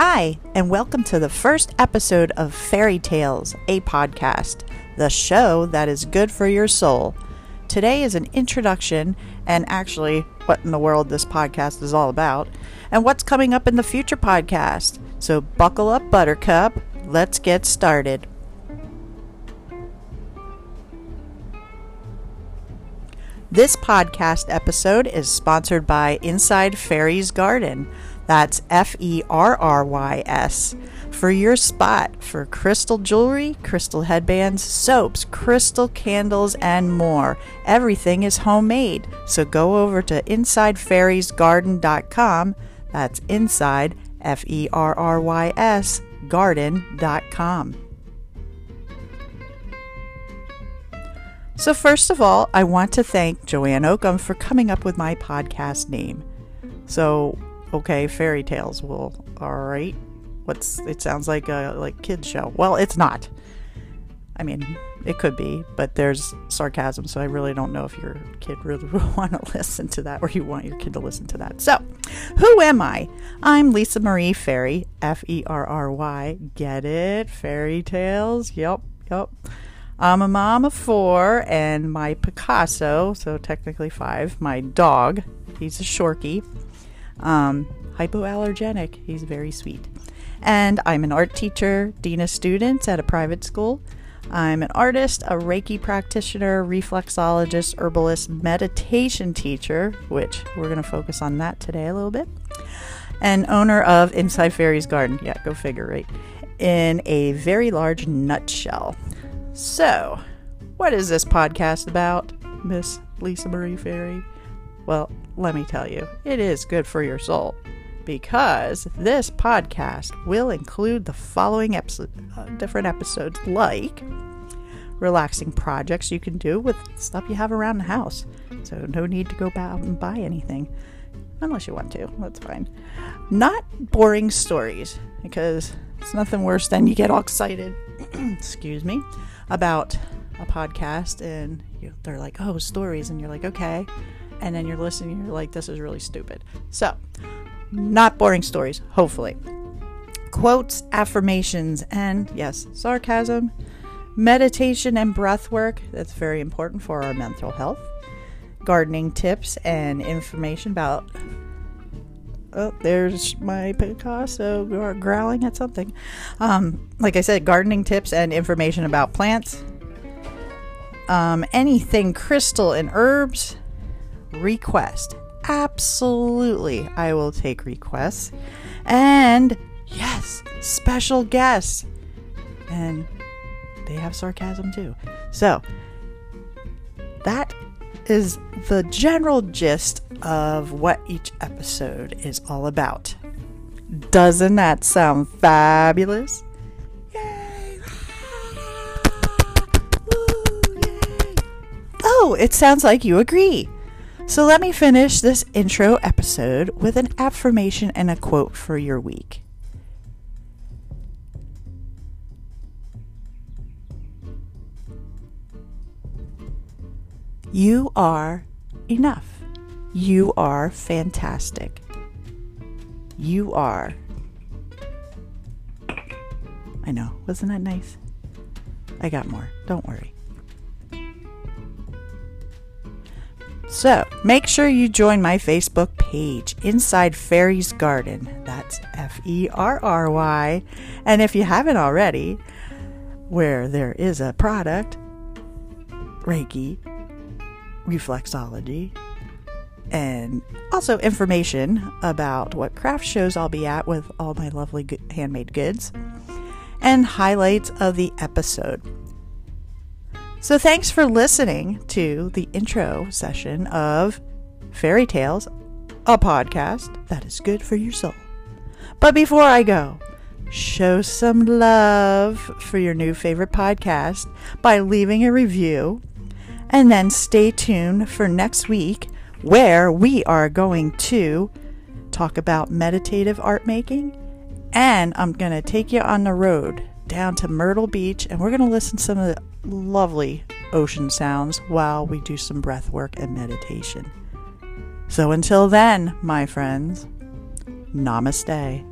Hi, and welcome to the first episode of FerryTales, a podcast, the show that is good for your soul. Today is an introduction and actually what in the world this podcast is all about and what's coming up in the future podcast. So buckle up, Buttercup. Let's get started. This podcast episode is sponsored by Inside Ferrys Garden. That's F E R R Y S. For your spot for crystal jewelry, crystal headbands, soaps, crystal candles, and more. Everything is homemade. So go over to InsideFerrysGarden.com. That's inside, F E R R Y S, garden.com. So, first of all, I want to thank Joanne Oakham for coming up with my podcast name. So, okay, fairy tales. Well, all right. What's it sounds like a like kids show. Well, it's not. I mean, it could be, but there's sarcasm, so I really don't know if your kid really will want to listen to that or you want your kid to listen to that. So, who am I? I'm Lisa Marie Ferry, F E R R Y. Get it? Fairy tales. Yep, yep. I'm a mom of four, and my Picasso, so technically five, my dog, he's a Shorkie, um, hypoallergenic, he's very sweet. And I'm an art teacher, dean of students at a private school. I'm an artist, a Reiki practitioner, reflexologist, herbalist, meditation teacher, which we're going to focus on that today a little bit, and owner of Inside Ferrys Garden. Yeah, go figure, right? In a very large nutshell. So, what is this podcast about, Miss Lisa Marie Ferry? Well, let me tell you, it is good for your soul because this podcast will include the following episode, uh, different episodes like relaxing projects you can do with stuff you have around the house. So, no need to go out and buy anything unless you want to. That's fine. Not boring stories because it's nothing worse than you get all excited. excuse me about a podcast and you, they're like, oh, stories. And you're like, okay. And then you're listening, you're like, this is really stupid. So, not boring stories, hopefully. Quotes, affirmations, and yes, sarcasm, meditation and breath work. That's very important for our mental health. Gardening tips and information about. Oh, there's my Picasso growling at something. Um, like I said, gardening tips and information about plants. Um, anything crystal and herbs. Request. Absolutely, I will take requests. And yes, special guests. And they have sarcasm too. So, that is the general gist of what each episode is all about. Doesn't that sound fabulous? Yay! Yay! Oh, it sounds like you agree. So let me finish this intro episode with an affirmation and a quote for your week. You are enough. You are fantastic. You are. I know. Wasn't that nice? I got more. Don't worry. So, make sure you join my Facebook page, Inside Ferrys Garden. That's F E R R Y. And if you haven't already, where there is a product, Reiki, reflexology, and also information about what craft shows I'll be at with all my lovely handmade goods, and highlights of the episode. So, thanks for listening to the intro session of FerryTales, a podcast that is good for your soul. But before I go, show some love for your new favorite podcast by leaving a review and then stay tuned for next week where we are going to talk about meditative art making. And I'm going to take you on the road down to Myrtle Beach and we're going to listen to some of the lovely ocean sounds while we do some breath work and meditation. So until then, my friends, namaste.